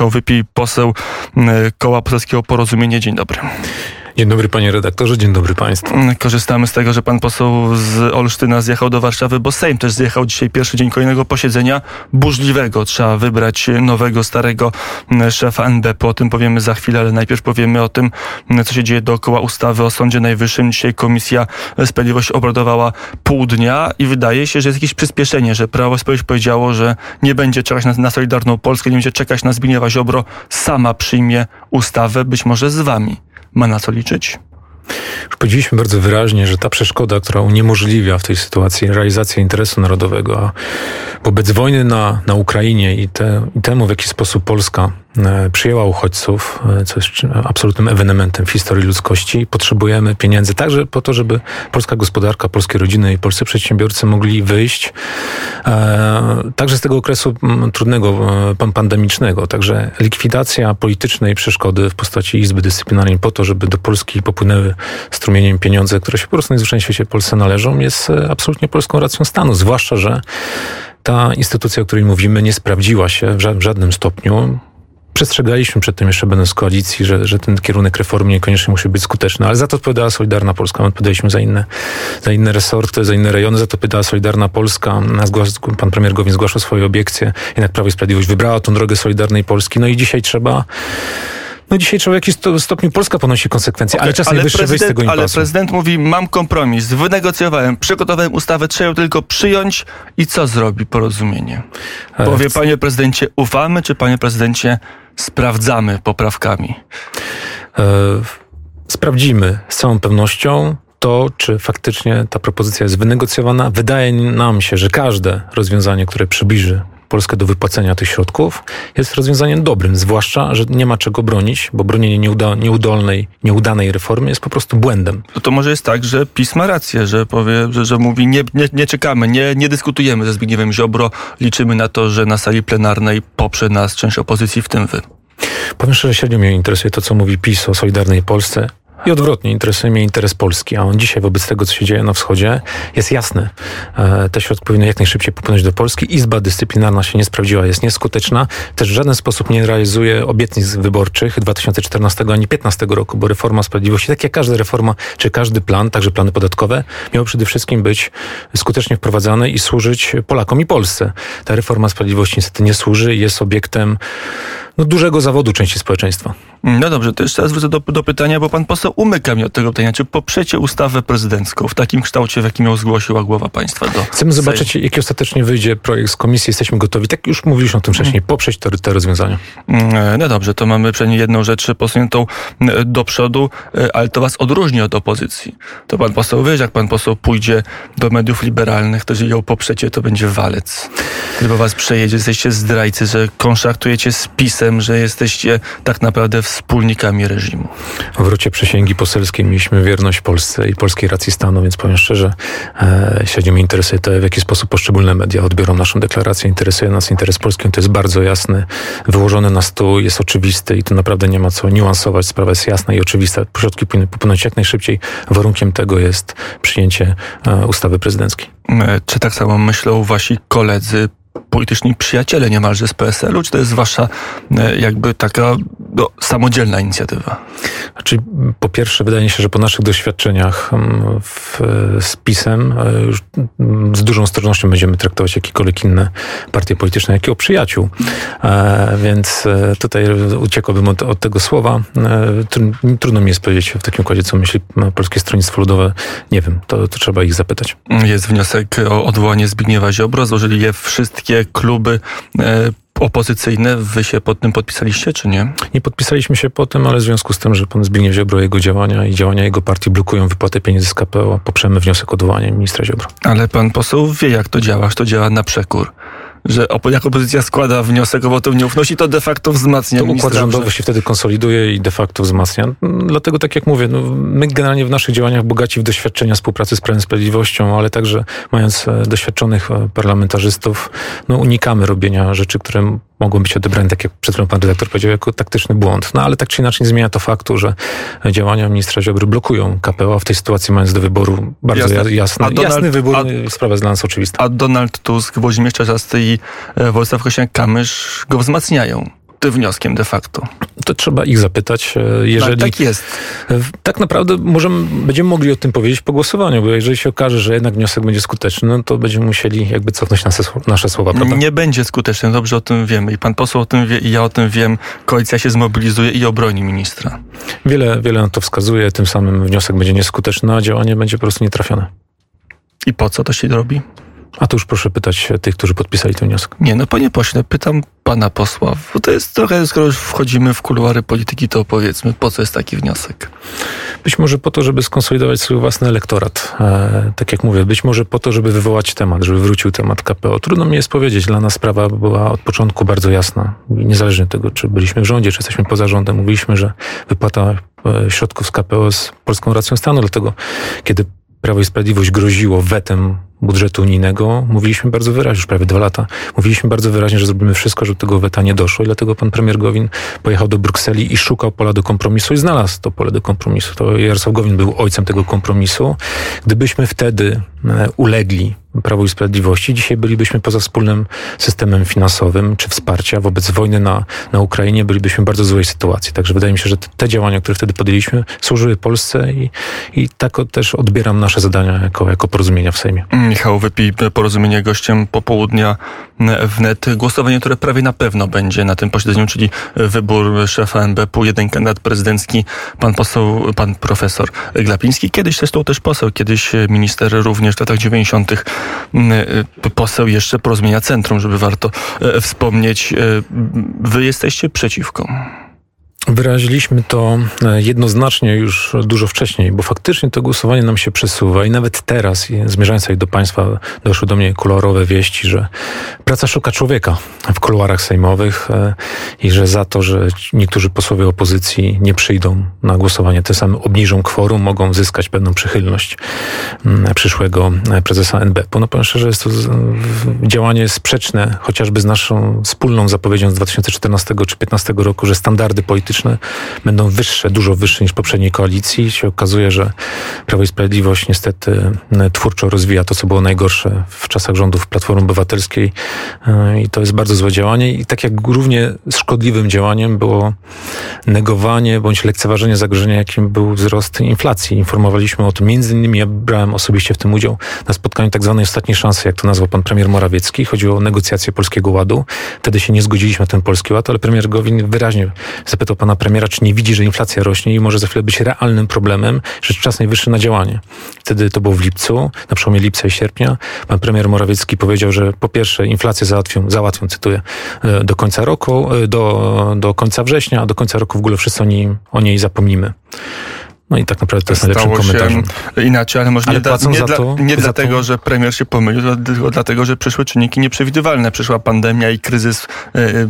Michał Wypij, poseł Koła Poselskiego Porozumienie. Dzień dobry. Dzień dobry panie redaktorze, dzień dobry państwu. Korzystamy z tego, że pan poseł z Olsztyna zjechał do Warszawy, bo Sejm też zjechał dzisiaj pierwszy dzień kolejnego posiedzenia burzliwego. Trzeba wybrać nowego, starego szefa NBP. O tym powiemy za chwilę, ale najpierw powiemy o tym, co się dzieje dookoła ustawy o Sądzie Najwyższym. Dzisiaj Komisja Sprawiedliwości obradowała pół dnia i wydaje się, że jest jakieś przyspieszenie, że Prawo Sprawiedliwość powiedziało, że nie będzie czekać na, na Solidarną Polskę, nie będzie czekać na Zbigniewa Ziobro, sama przyjmie ustawę, być może z wami ma na co liczyć? Już powiedzieliśmy bardzo wyraźnie, że ta przeszkoda, która uniemożliwia w tej sytuacji realizację interesu narodowego, a wobec wojny na, na Ukrainie i, te, i temu, w jaki sposób Polska e, przyjęła uchodźców, e, co jest absolutnym ewenementem w historii ludzkości, potrzebujemy pieniędzy także po to, żeby polska gospodarka, polskie rodziny i polscy przedsiębiorcy mogli wyjść e, także z tego okresu trudnego, pandemicznego. Także likwidacja politycznej przeszkody w postaci Izby Dyscyplinarnej po to, żeby do Polski popłynęły strumieniem pieniądze, które się po prostu najzwyczajniej w świecie Polsce należą, jest e, absolutnie polską racją stanu. Zwłaszcza, że ta instytucja, o której mówimy, nie sprawdziła się w żadnym stopniu. Przestrzegaliśmy przed tym jeszcze będąc w koalicji, że, że ten kierunek reformy niekoniecznie musi być skuteczny, ale za to odpowiadała Solidarna Polska. My odpowiadaliśmy za inne, za inne resorty, za inne rejony, za to odpowiadała Solidarna Polska. Pan premier Gowin zgłaszał swoje obiekcje, jednak Prawo i Sprawiedliwość wybrała tą drogę Solidarnej Polski. No i dzisiaj trzeba no dzisiaj trzeba w jakimś stopniu Polska ponosi konsekwencje, okay, ale czas ale najwyższy wyjść z tego impasu. Ale prezydent mówi, mam kompromis, wynegocjowałem, przygotowałem ustawę, trzeba ją tylko przyjąć i co zrobi porozumienie? Powie, panie prezydencie, ufamy, czy panie prezydencie, sprawdzamy poprawkami? E, sprawdzimy z całą pewnością to, czy faktycznie ta propozycja jest wynegocjowana. Wydaje nam się, że każde rozwiązanie, które przybliży Polskę do wypłacenia tych środków, jest rozwiązaniem dobrym, zwłaszcza, że nie ma czego bronić, bo bronienie nieuda, nieudolnej, nieudanej reformy jest po prostu błędem. To, to może jest tak, że PiS ma rację, że powie, że, że mówi nie, nie, nie czekamy, nie, nie dyskutujemy ze Zbigniewem Ziobro, liczymy na to, że na sali plenarnej poprze nas część opozycji, w tym wy. Powiem szczerze, średnio mnie interesuje to, co mówi PiS o Solidarnej Polsce. I odwrotnie, interesuje mnie interes Polski, a on dzisiaj wobec tego, co się dzieje na wschodzie, jest jasny. E, te środki powinny jak najszybciej popłynąć do Polski. Izba dyscyplinarna się nie sprawdziła, jest nieskuteczna. Też w żaden sposób nie realizuje obietnic wyborczych 2014 ani 2015 roku, bo reforma sprawiedliwości, tak jak każda reforma, czy każdy plan, także plany podatkowe, miał przede wszystkim być skutecznie wprowadzany i służyć Polakom i Polsce. Ta reforma sprawiedliwości niestety nie służy, jest obiektem no, dużego zawodu części społeczeństwa. No dobrze, to jeszcze raz wrócę do, do pytania, bo pan poseł umyka mi od tego pytania. Czy poprzecie ustawę prezydencką w takim kształcie, w jakim ją zgłosiła głowa państwa? Do Chcemy zobaczyć, jaki ostatecznie wyjdzie projekt z komisji. Jesteśmy gotowi, tak już mówiliśmy o tym wcześniej, mm. poprzeć te, te rozwiązania. Mm, no dobrze, to mamy przynajmniej jedną rzecz posuniętą e, do przodu, e, ale to was odróżni od opozycji. To pan poseł wie, jak pan poseł pójdzie do mediów liberalnych, to jeżeli ją poprzecie, to będzie walec. Gdyby was przejedzie, jesteście zdrajcy, że kontraktujecie z PiSem, że jesteście tak naprawdę wspólnikami reżimu. W wrocie przysięgi poselskiej mieliśmy wierność Polsce i polskiej racji stanu, więc powiem szczerze, e, średnio mnie interesuje to, w jaki sposób poszczególne media odbiorą naszą deklarację. Interesuje nas interes polski, to jest bardzo jasny, wyłożony na stół, jest oczywisty i tu naprawdę nie ma co niuansować. Sprawa jest jasna i oczywista. Środki powinny popłynąć jak najszybciej. Warunkiem tego jest przyjęcie e, ustawy prezydenckiej. E, czy tak samo myślą wasi koledzy polityczni przyjaciele niemalże z PSL-u, czy to jest wasza e, jakby taka no, samodzielna inicjatywa? Znaczy, po pierwsze, wydaje mi się, że po naszych doświadczeniach mm, w, z PiSem e, mm, z dużą ostrożnością będziemy traktować jakiekolwiek inne partie polityczne, jakie o przyjaciół. E, więc tutaj uciekłbym od, od tego słowa. Trudno mi jest powiedzieć w takim układzie, co myśli Polskie Stronnictwo Ludowe. Nie wiem, to, to trzeba ich zapytać. Jest wniosek o odwołanie Zbigniewa Ziobro. Złożyli je wszystkie kluby e, opozycyjne. Wy się pod tym podpisaliście, czy nie? Nie podpisaliśmy się po tym, ale w związku z tym, że pan Zbigniew Ziobro, jego działania i działania jego partii blokują wypłatę pieniędzy z KPO, poprzemy wniosek o odwołanie ministra Ziobro. Ale pan poseł wie, jak to działa, że to działa na przekór że jak opozycja składa wniosek o wotum nieufności, to de facto wzmacnia To układ rządowy się wtedy konsoliduje i de facto wzmacnia. Dlatego, tak jak mówię, no, my generalnie w naszych działaniach bogaci w doświadczenia współpracy z Prawem i Sprawiedliwością, ale także mając e, doświadczonych e, parlamentarzystów, no, unikamy robienia rzeczy, które mogą być odebrane, tak jak przed chwilą pan redaktor powiedział, jako taktyczny błąd. No ale tak czy inaczej nie zmienia to faktu, że działania ministra Ziobry blokują KPO, a w tej sytuacji mając do wyboru bardzo jasny, jasny, a Donald, jasny wybór, a, sprawa jest dla nas oczywista. A Donald Tusk, Włodzimierz Czarzasty i e, Władysław Kosiniak-Kamysz go wzmacniają wnioskiem de facto. To trzeba ich zapytać. e, Jeżeli, tak, tak jest. Tak naprawdę możemy, będziemy mogli o tym powiedzieć po głosowaniu, bo jeżeli się okaże, że jednak wniosek będzie skuteczny, no to będziemy musieli jakby cofnąć nasze, nasze słowa, prawda? Nie będzie skuteczny, dobrze o tym wiemy. I pan poseł o tym wie, i ja o tym wiem. Koalicja się zmobilizuje i obroni ministra. Wiele, wiele na to wskazuje, tym samym wniosek będzie nieskuteczny, a działanie będzie po prostu nietrafione. I po co to się robi? A to już proszę pytać tych, którzy podpisali ten wniosek. Nie, no panie pośle, pytam pana posła, bo to jest trochę, skoro już wchodzimy w kuluary polityki, to powiedzmy, po co jest taki wniosek? Być może po to, żeby skonsolidować swój własny elektorat. E, tak jak mówię, być może po to, żeby wywołać temat, żeby wrócił temat KPO. Trudno mi jest powiedzieć. Dla nas sprawa była od początku bardzo jasna. Niezależnie od tego, czy byliśmy w rządzie, czy jesteśmy poza rządem, mówiliśmy, że wypłata e, środków z KPO jest polską racją stanu, dlatego kiedy Prawo i Sprawiedliwość groziło wetem budżetu unijnego, mówiliśmy bardzo wyraźnie, już prawie dwa lata, mówiliśmy bardzo wyraźnie, że zrobimy wszystko, żeby tego weta nie doszło i dlatego pan premier Gowin pojechał do Brukseli i szukał pola do kompromisu i znalazł to pole do kompromisu. To Jarosław Gowin był ojcem tego kompromisu. Gdybyśmy wtedy e, ulegli Prawo i Sprawiedliwości, dzisiaj bylibyśmy poza wspólnym systemem finansowym czy wsparcia wobec wojny na, na Ukrainie, bylibyśmy w bardzo złej sytuacji. Także wydaje mi się, że te, te działania, które wtedy podjęliśmy, służyły Polsce i, i tak też odbieram nasze zadania jako, jako porozumienia w Sejmie. Michał Wypij, porozumienie gościem popołudnia wnet. Głosowanie, które prawie na pewno będzie na tym posiedzeniu, czyli wybór szefa NBP, jeden kandydat prezydencki, pan poseł, pan profesor Glapiński. Kiedyś zresztą też poseł, kiedyś minister również w latach 90. poseł jeszcze porozumienia centrum, żeby warto wspomnieć. Wy jesteście przeciwko. Wyraziliśmy to jednoznacznie już dużo wcześniej, bo faktycznie to głosowanie nam się przesuwa i nawet teraz, zmierzając do Państwa, doszły do mnie kolorowe wieści, że praca szuka człowieka w kuluarach sejmowych i że za to, że niektórzy posłowie opozycji nie przyjdą na głosowanie, te same obniżą kworum, mogą zyskać pewną przychylność przyszłego prezesa NBP. No powiem szczerze, jest to działanie sprzeczne chociażby z naszą wspólną zapowiedzią z 2014 czy 2015 roku, że standardy polityczne będą wyższe, dużo wyższe niż poprzedniej koalicji. I się okazuje, że Prawo i Sprawiedliwość niestety twórczo rozwija to, co było najgorsze w czasach rządów Platformy Obywatelskiej i to jest bardzo złe działanie. I tak jak równie szkodliwym działaniem było negowanie bądź lekceważenie zagrożenia, jakim był wzrost inflacji. Informowaliśmy o tym między innymi, ja brałem osobiście w tym udział na spotkaniu tak zwanej ostatniej szansy, jak to nazwał pan premier Morawiecki. Chodziło o negocjacje Polskiego Ładu. Wtedy się nie zgodziliśmy na ten Polski Ład, ale premier Gowin wyraźnie zapytał pana premiera, czy nie widzi, że inflacja rośnie i może za chwilę być realnym problemem, że czas najwyższy na działanie. Wtedy to było w lipcu, na przełomie lipca i sierpnia. Pan premier Morawiecki powiedział, że po pierwsze inflację załatwią, załatwią cytuję, do końca roku, do, do końca września, a do końca roku w ogóle wszyscy o niej, o niej zapomnimy. No i tak naprawdę to jest najlepszym komentarzem. Inaczej, ale może ale nie, da, nie, dla, to, nie dlatego, to... że premier się pomylił, tylko dlatego, że przyszły czynniki nieprzewidywalne. Przyszła pandemia i kryzys y,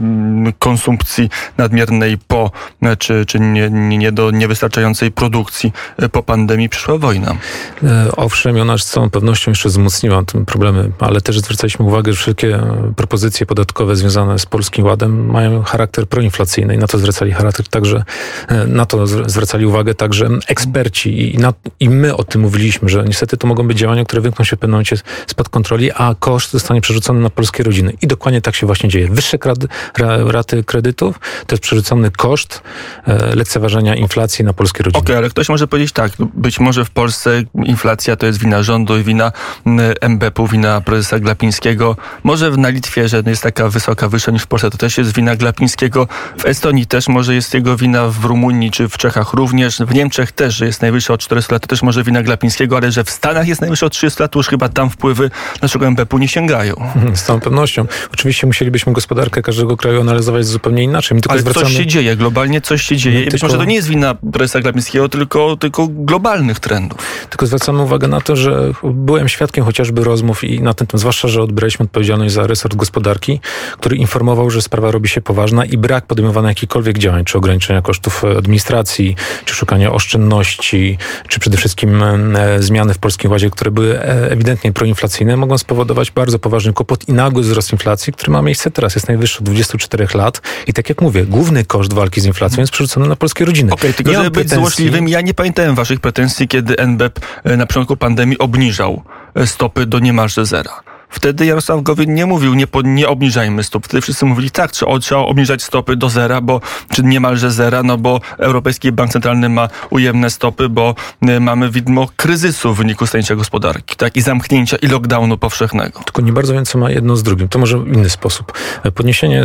konsumpcji nadmiernej po, czy, czy nie, nie do niewystarczającej produkcji po pandemii. Przyszła wojna. E, owszem, ona z całą pewnością jeszcze wzmocniła te problemy, ale też zwracaliśmy uwagę, że wszelkie propozycje podatkowe związane z Polskim Ładem mają charakter proinflacyjny i na to zwracali charakter także, na to zwracali uwagę także eksperci i, na, i my o tym mówiliśmy, że niestety to mogą być działania, które wymkną się w pewnym momencie spod kontroli, a koszt zostanie przerzucony na polskie rodziny. I dokładnie tak się właśnie dzieje. Wyższe krady, raty kredytów to jest przerzucony koszt e, lekceważenia inflacji na polskie rodziny. Okej, okay, ale ktoś może powiedzieć tak, być może w Polsce inflacja to jest wina rządu i wina MBP-u, wina prezesa Glapińskiego. Może na Litwie, że jest taka wysoka, wyższa niż w Polsce, to też jest wina Glapińskiego. W Estonii też może jest jego wina, w Rumunii czy w Czechach również, w Niemczech też, że jest najwyższa od 400 lat, to też może wina Glapińskiego, ale że w Stanach jest najwyższa od 30 lat, to już chyba tam wpływy naszego MBP-u nie sięgają. Z całą pewnością. Oczywiście musielibyśmy gospodarkę każdego kraju analizować zupełnie inaczej. My tylko ale zwracamy... coś się dzieje, globalnie coś się dzieje. Tylko... Być może to nie jest wina prezesa Glapińskiego, tylko, tylko globalnych trendów. Tylko zwracamy uwagę na to, że byłem świadkiem chociażby rozmów i na ten temat, zwłaszcza, że odbraliśmy odpowiedzialność za resort gospodarki, który informował, że sprawa robi się poważna i brak podejmowania jakichkolwiek działań, czy ograniczenia kosztów administracji, czy szukania oszczędności, czy przede wszystkim e, zmiany w Polskim Ładzie, które były e, ewidentnie proinflacyjne, mogą spowodować bardzo poważny kłopot i nagły wzrost inflacji, który ma miejsce teraz. Jest najwyższy od 24 lat i tak jak mówię, główny koszt walki z inflacją jest przerzucony na polskie rodziny. Okej, okay, tylko nie żeby być złośliwym, ja nie pamiętałem waszych pretensji, kiedy NBP na początku pandemii obniżał stopy do niemalże zera wtedy Jarosław Gowin nie mówił, nie, po, nie obniżajmy stóp. Wtedy wszyscy mówili tak, trzeba, trzeba obniżać stopy do zera, bo, czy niemalże zera, no bo Europejski Bank Centralny ma ujemne stopy, bo y, mamy widmo kryzysu w wyniku stanięcia gospodarki, tak, i zamknięcia i lockdownu powszechnego. Tylko nie bardzo wiem, co ma jedno z drugim. To może w inny sposób. Podniesienie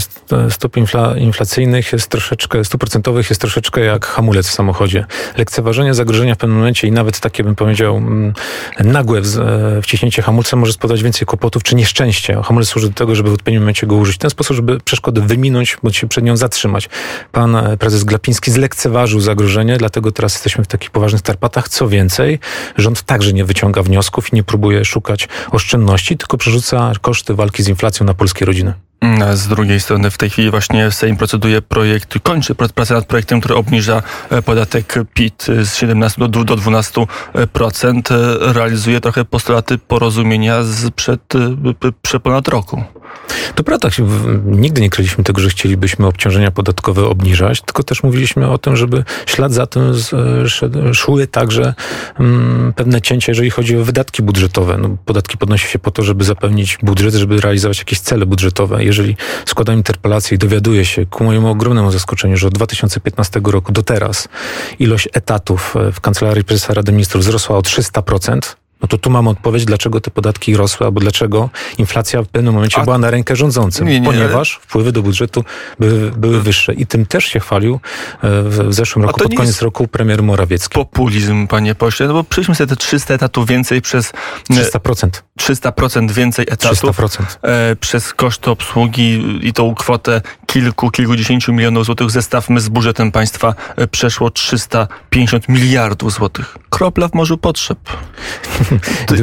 stóp infla, inflacyjnych jest troszeczkę, stóp procentowych jest troszeczkę jak hamulec w samochodzie. Lekceważenie zagrożenia w pewnym momencie i nawet takie, bym powiedział, mm, nagłe e, wciśnięcie hamulca może spowodować więcej kłopotów czy nieszczęścia. Hamulec służy do tego, żeby w odpowiednim momencie go użyć. W ten sposób, żeby przeszkodę wyminąć, bądź się przed nią zatrzymać. Pan e, prezes Glapiński zlekceważył zagrożenie, dlatego teraz jesteśmy w takich poważnych tarpatach. Co więcej, rząd także nie wyciąga wniosków i nie próbuje szukać oszczędności, tylko przerzuca koszty walki z inflacją na polskie rodziny. Z drugiej strony w tej chwili właśnie Sejm proceduje projekt, kończy pracę nad projektem, który obniża e, podatek PIT z 17 do, do 12%. E, realizuje trochę postulaty porozumienia sprzed e, ponad roku. To prawda, nigdy nie kryliśmy tego, że chcielibyśmy obciążenia podatkowe obniżać, tylko też mówiliśmy o tym, żeby ślad za tym szły także mm, pewne cięcia, jeżeli chodzi o wydatki budżetowe. No, podatki podnosi się po to, żeby zapełnić budżet, żeby realizować jakieś cele budżetowe. Jeżeli składam interpelację i dowiaduję się ku mojemu ogromnemu zaskoczeniu, że od 2015 roku do teraz ilość etatów w Kancelarii Prezesa Rady Ministrów wzrosła o 300%, no to tu mamy odpowiedź, dlaczego te podatki rosły, albo dlaczego inflacja w pewnym momencie A... była na rękę rządzącym. Nie, nie, ponieważ ale... wpływy do budżetu były, były wyższe. I tym też się chwalił e, w zeszłym roku, pod koniec roku premier Morawiecki. Populizm, panie pośle, no bo przyjśmy sobie te 300 etatów więcej przez... 300%. 300% więcej etatów 300%. E, przez koszty obsługi i tą kwotę kilku, kilkudziesięciu milionów złotych zestawmy z budżetem państwa e, przeszło 350 miliardów złotych. Kropla w morzu potrzeb. To,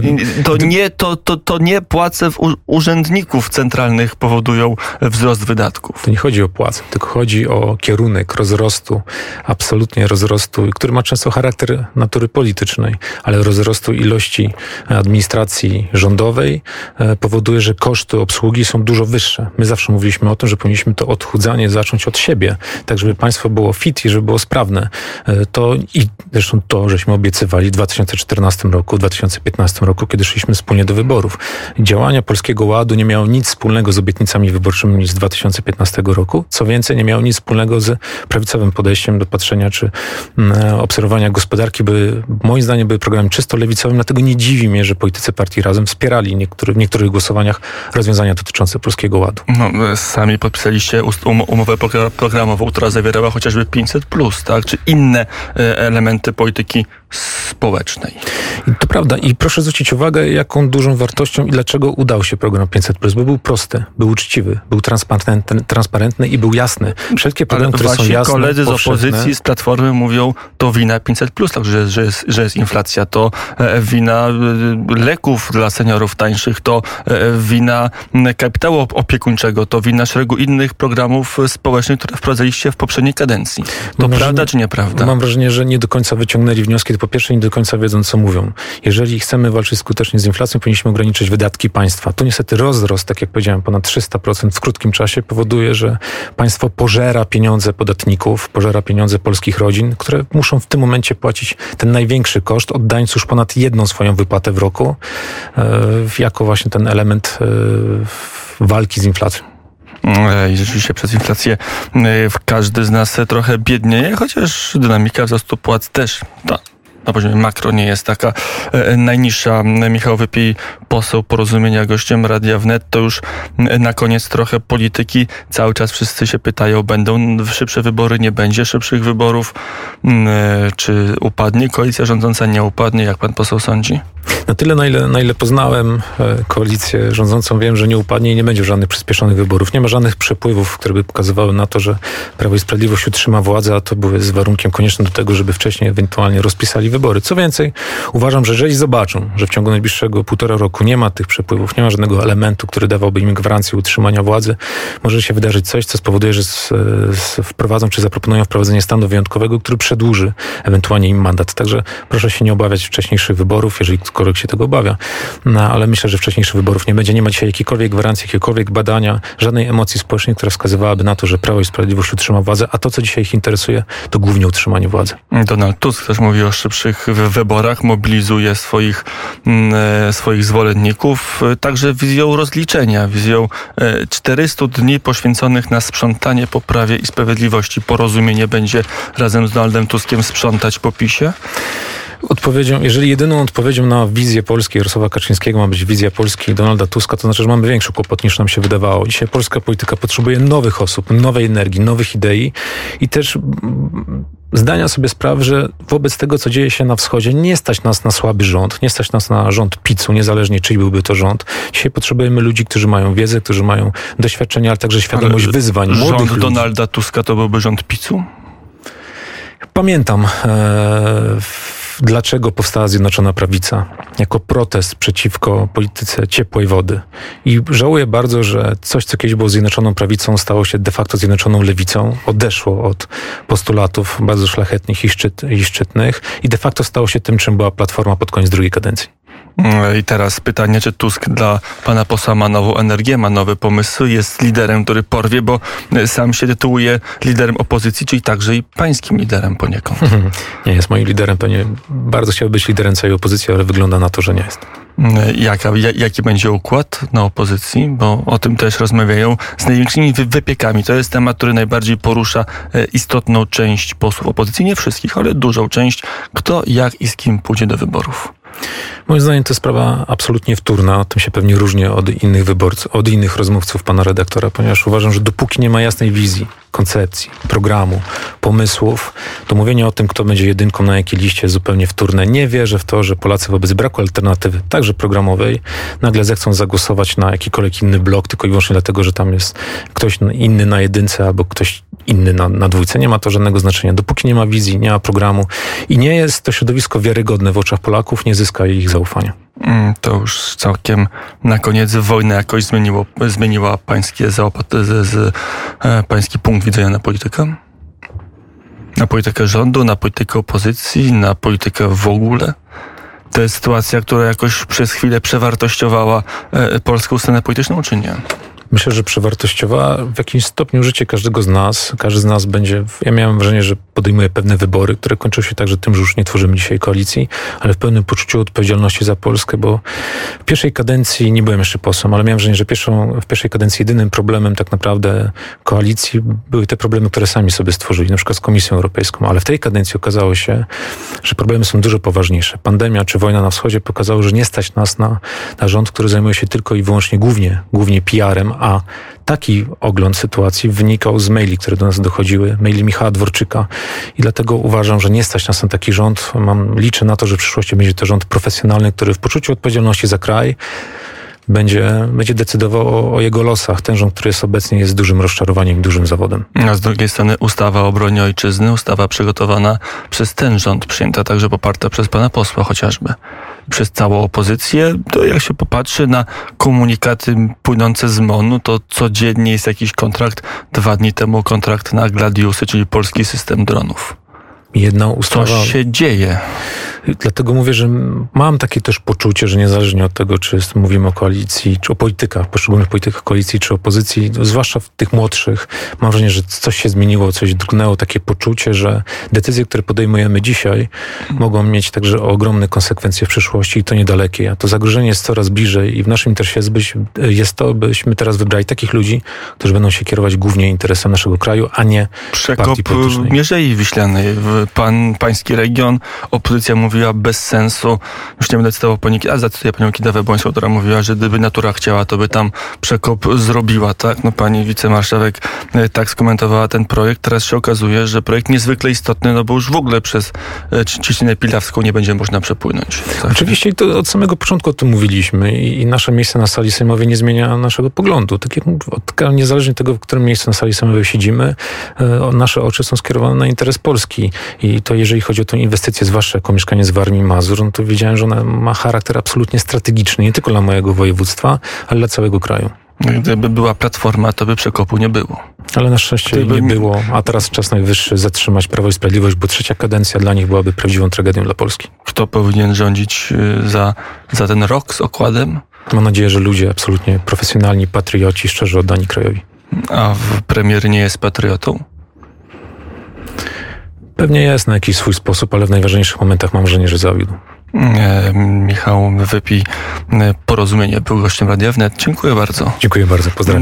to, nie, to, to, to nie płace urzędników centralnych powodują wzrost wydatków. To nie chodzi o płace, tylko chodzi o kierunek rozrostu, absolutnie rozrostu, który ma często charakter natury politycznej, ale rozrostu ilości administracji rządowej e, powoduje, że koszty obsługi są dużo wyższe. My zawsze mówiliśmy o tym, że powinniśmy to odchudzanie zacząć od siebie, tak żeby państwo było fit i żeby było sprawne. E, to i zresztą to, żeśmy obiecywali w 2014 roku, 2015 roku, kiedy szliśmy wspólnie do wyborów. Działania Polskiego Ładu nie miały nic wspólnego z obietnicami wyborczymi z 2015 roku. Co więcej, nie miały nic wspólnego z prawicowym podejściem do patrzenia czy mm, obserwowania gospodarki. Były, moim zdaniem były programem czysto lewicowym, dlatego nie dziwi mnie, że politycy partii Razem wspierali niektóry, w niektórych głosowaniach rozwiązania dotyczące Polskiego Ładu. No, sami podpisaliście um, umowę programową, która zawierała chociażby 500, tak? czy inne e, elementy polityki społecznej. To prawda i proszę zwrócić uwagę, jaką dużą wartością i dlaczego udał się program 500+, bo był prosty, był uczciwy, był transparentny, transparentny i był jasny. Wszelkie programy, które są jasne, koledzy z opozycji, z Platformy mówią, to wina 500+, także że jest, że jest inflacja, to e, wina e, leków dla seniorów tańszych, to wina kapitału opiekuńczego, to wina szeregu innych programów społecznych, które wprowadziliście w poprzedniej kadencji. To mam prawda czy nieprawda? Mam wrażenie, że nie do końca wyciągnęli wnioski, po pierwsze nie do końca wiedzą, co mówią. Jeżeli chcemy walczyć skutecznie z inflacją, powinniśmy ograniczyć wydatki państwa. To niestety rozrost, tak jak powiedziałem, ponad 300% w krótkim czasie powoduje, że państwo pożera pieniądze podatników, pożera pieniądze polskich rodzin, które muszą w tym momencie płacić ten największy koszt, oddając już ponad jedną swoją wypłatę w roku, e, jako właśnie ten element e, walki z inflacją. I rzeczywiście przez inflację e, każdy z nas trochę biednieje, chociaż dynamika wzrostu płac też no, na poziomie makro nie jest taka e, najniższa. Michał Wypij, poseł porozumienia gościem Radia Wnet, to już na koniec trochę polityki. Cały czas wszyscy się pytają, będą szybsze wybory, nie będzie szybszych wyborów, e, czy upadnie koalicja rządząca, nie upadnie, jak pan poseł sądzi? Na tyle, na ile, na ile poznałem e, koalicję rządzącą, wiem, że nie upadnie i nie będzie żadnych przyspieszonych wyborów. Nie ma żadnych przepływów, które by pokazywały na to, że Prawo i Sprawiedliwość utrzyma władzę, a to były z warunkiem koniecznym do tego, żeby wcześniej ewentualnie rozpisali wybory. Co więcej, uważam, że jeżeli zobaczą, że w ciągu najbliższego półtora roku nie ma tych przepływów, nie ma żadnego elementu, który dawałby im gwarancję utrzymania władzy, może się wydarzyć coś, co spowoduje, że z, z wprowadzą czy zaproponują wprowadzenie stanu wyjątkowego, który przedłuży ewentualnie im mandat. Także proszę się nie obawiać wcześniejszych wyborów, jeżeli ktokolwiek się tego obawia. No, ale myślę, że wcześniejszych wyborów nie będzie. Nie ma dzisiaj jakiejkolwiek gwarancji, jakiegokolwiek badania, żadnej emocji społecznej, która wskazywałaby na to, że Prawo i Sprawiedliwość utrzyma władzę, a to, co dzisiaj ich interesuje, to głównie utrzymanie władzy. Donald Tusk też mówi o szybszych wyborach, mobilizuje swoich, mm, e, swoich zwolenników, e, także wizją rozliczenia, wizją 400 e, dni poświęconych na sprzątanie po Prawie i Sprawiedliwości. Porozumienie będzie razem z Donaldem Tuskiem sprzątać po PiSie? Odpowiedzią, jeżeli jedyną odpowiedzią na wizję Polski Jarosława Kaczyńskiego ma być wizja Polski Donalda Tuska, to znaczy, że mamy większy kłopot niż nam się wydawało. Dzisiaj polska polityka potrzebuje nowych osób, nowej energii, nowych idei i też zdania sobie sprawy, że wobec tego, co dzieje się na wschodzie, nie stać nas na słaby rząd, nie stać nas na rząd picu, niezależnie czyj byłby to rząd. Dzisiaj potrzebujemy ludzi, którzy mają wiedzę, którzy mają doświadczenie, ale także świadomość ale wyzwań. Rząd ludzi. Donalda Tuska to byłby rząd picu? Pamiętam e, dlaczego powstała Zjednoczona Prawica jako protest przeciwko polityce ciepłej wody. I żałuję bardzo, że coś, co kiedyś było Zjednoczoną Prawicą, stało się de facto Zjednoczoną Lewicą, odeszło od postulatów bardzo szlachetnych i, szczyt, i szczytnych i de facto stało się tym, czym była Platforma pod koniec drugiej kadencji. Mm, I teraz pytanie, czy Tusk dla pana posła ma nową energię, ma nowy pomysł, jest liderem, który porwie, bo e, sam się tytułuje liderem opozycji, czyli także i pańskim liderem poniekąd. Nie jest moim liderem, to nie bardzo chciałby być liderem całej opozycji, ale wygląda na to, że nie jest. Mm, jaka, jaki będzie układ na opozycji? Bo o tym też rozmawiają z największymi wypiekami. To jest temat, który najbardziej porusza e, istotną część posłów opozycji. Nie wszystkich, ale dużą część. Kto, jak i z kim pójdzie do wyborów. Moim zdaniem to sprawa absolutnie wtórna. O tym się pewnie różni od innych wyborców, od innych rozmówców pana redaktora, ponieważ uważam, że dopóki nie ma jasnej wizji, koncepcji, programu, pomysłów, to mówienie o tym, kto będzie jedynką na jakiej liście jest zupełnie wtórne. Nie wierzę w to, że Polacy wobec braku alternatywy, także programowej, nagle zechcą zagłosować na jakikolwiek inny blok, tylko i wyłącznie dlatego, że tam jest ktoś inny na jedynce albo ktoś inny na, na dwójce. Nie ma to żadnego znaczenia. Dopóki nie ma wizji, nie ma programu i nie jest to środowisko wiarygodne w oczach Polaków, nie zyska ich zaufania. Mm, to już całkiem na koniec wojna jakoś zmieniło, zmieniła pańskie z, z, e, pański punkt widzenia na politykę? Na politykę rządu, na politykę opozycji, na politykę w ogóle? To jest sytuacja, która jakoś przez chwilę przewartościowała e, polską scenę polityczną, czy nie? Myślę, że przewartościowała w jakimś stopniu życie każdego z nas. Każdy z nas będzie, ja miałem wrażenie, że podejmuje pewne wybory, które kończą się także tym, że już nie tworzymy dzisiaj koalicji, ale w pełnym poczuciu odpowiedzialności za Polskę, bo w pierwszej kadencji nie byłem jeszcze posłem, ale miałem wrażenie, że pierwszą, w pierwszej kadencji jedynym problemem tak naprawdę koalicji były te problemy, które sami sobie stworzyli, na przykład z Komisją Europejską, ale w tej kadencji okazało się, że problemy są dużo poważniejsze. Pandemia czy wojna na wschodzie pokazało, że nie stać nas na, na rząd, który zajmuje się tylko i wyłącznie głównie, głównie PR-em, a taki ogląd sytuacji wynikał z maili, które do nas dochodziły, maili Michała Dworczyka i dlatego uważam, że nie stać nas na taki rząd. Mam, liczę na to, że w przyszłości będzie to rząd profesjonalny, który w poczuciu odpowiedzialności za kraj będzie, będzie decydował o, o, jego losach. Ten rząd, który jest obecnie, jest dużym rozczarowaniem dużym zawodem. A z drugiej strony ustawa o obronie ojczyzny, ustawa przygotowana przez ten rząd, przyjęta także poparta przez pana posła chociażby, przez całą opozycję, to jak się popatrzy na komunikaty płynące z MON-u, to codziennie jest jakiś kontrakt. Dwa dni temu kontrakt na Gladiusy, czyli polski system dronów. Jedna ustawa. Co się dzieje? Dlatego mówię, że mam takie też poczucie, że niezależnie od tego, czy mówimy o koalicji, czy o politykach, poszczególnych politykach koalicji, czy opozycji, zwłaszcza w tych młodszych, mam wrażenie, że coś się zmieniło, coś drgnęło, takie poczucie, że decyzje, które podejmujemy dzisiaj, mogą mieć także ogromne konsekwencje w przyszłości i to niedalekie. A to zagrożenie jest coraz bliżej i w naszym interesie jest, to, byśmy teraz wybrali takich ludzi, którzy będą się kierować głównie interesem naszego kraju, a nie Przekop partii politycznej. Mierzei Wiślanej, pan, pański region, opozycja mówi mówiła bez sensu, już nie będę cytował paniki, a zacytuję panią Kidę Webłońską, która mówiła, że gdyby natura chciała, to by tam przekop zrobiła, tak? No pani wicemarszałek e, tak skomentowała ten projekt. Teraz się okazuje, że projekt niezwykle istotny, no bo już w ogóle przez e, Ciśninę Pilawską nie będzie można przepłynąć. Tak? Oczywiście to od samego początku o tym mówiliśmy i, i nasze miejsce na sali sejmowej nie zmienia naszego poglądu. Tak jak mówię, niezależnie od tego, w którym miejscu na sali sejmowej siedzimy, e, nasze oczy są skierowane na interes Polski i to jeżeli chodzi o tę inwestycję, zwłaszcza jako mieszkanie z Warmii Mazur, no to wiedziałem, że ona ma charakter absolutnie strategiczny, nie tylko dla mojego województwa, ale dla całego kraju. Gdyby była platforma, to by przekopu nie było. Ale na szczęście Gdyby- nie było, a teraz czas najwyższy zatrzymać Prawo i Sprawiedliwość, bo trzecia kadencja dla nich byłaby prawdziwą tragedią dla Polski. Kto powinien rządzić y, za, za ten rok z okładem? Mam nadzieję, że ludzie absolutnie profesjonalni, patrioci, szczerze oddani krajowi. A premier nie jest patriotą? Pewnie jest na jakiś swój sposób, ale w najważniejszych momentach mam wrażenie, że zawiódł. E, Michał Wypi, e, Porozumienie, był gościem Radia Wnet. Dziękuję bardzo. Dziękuję bardzo, pozdrawiam.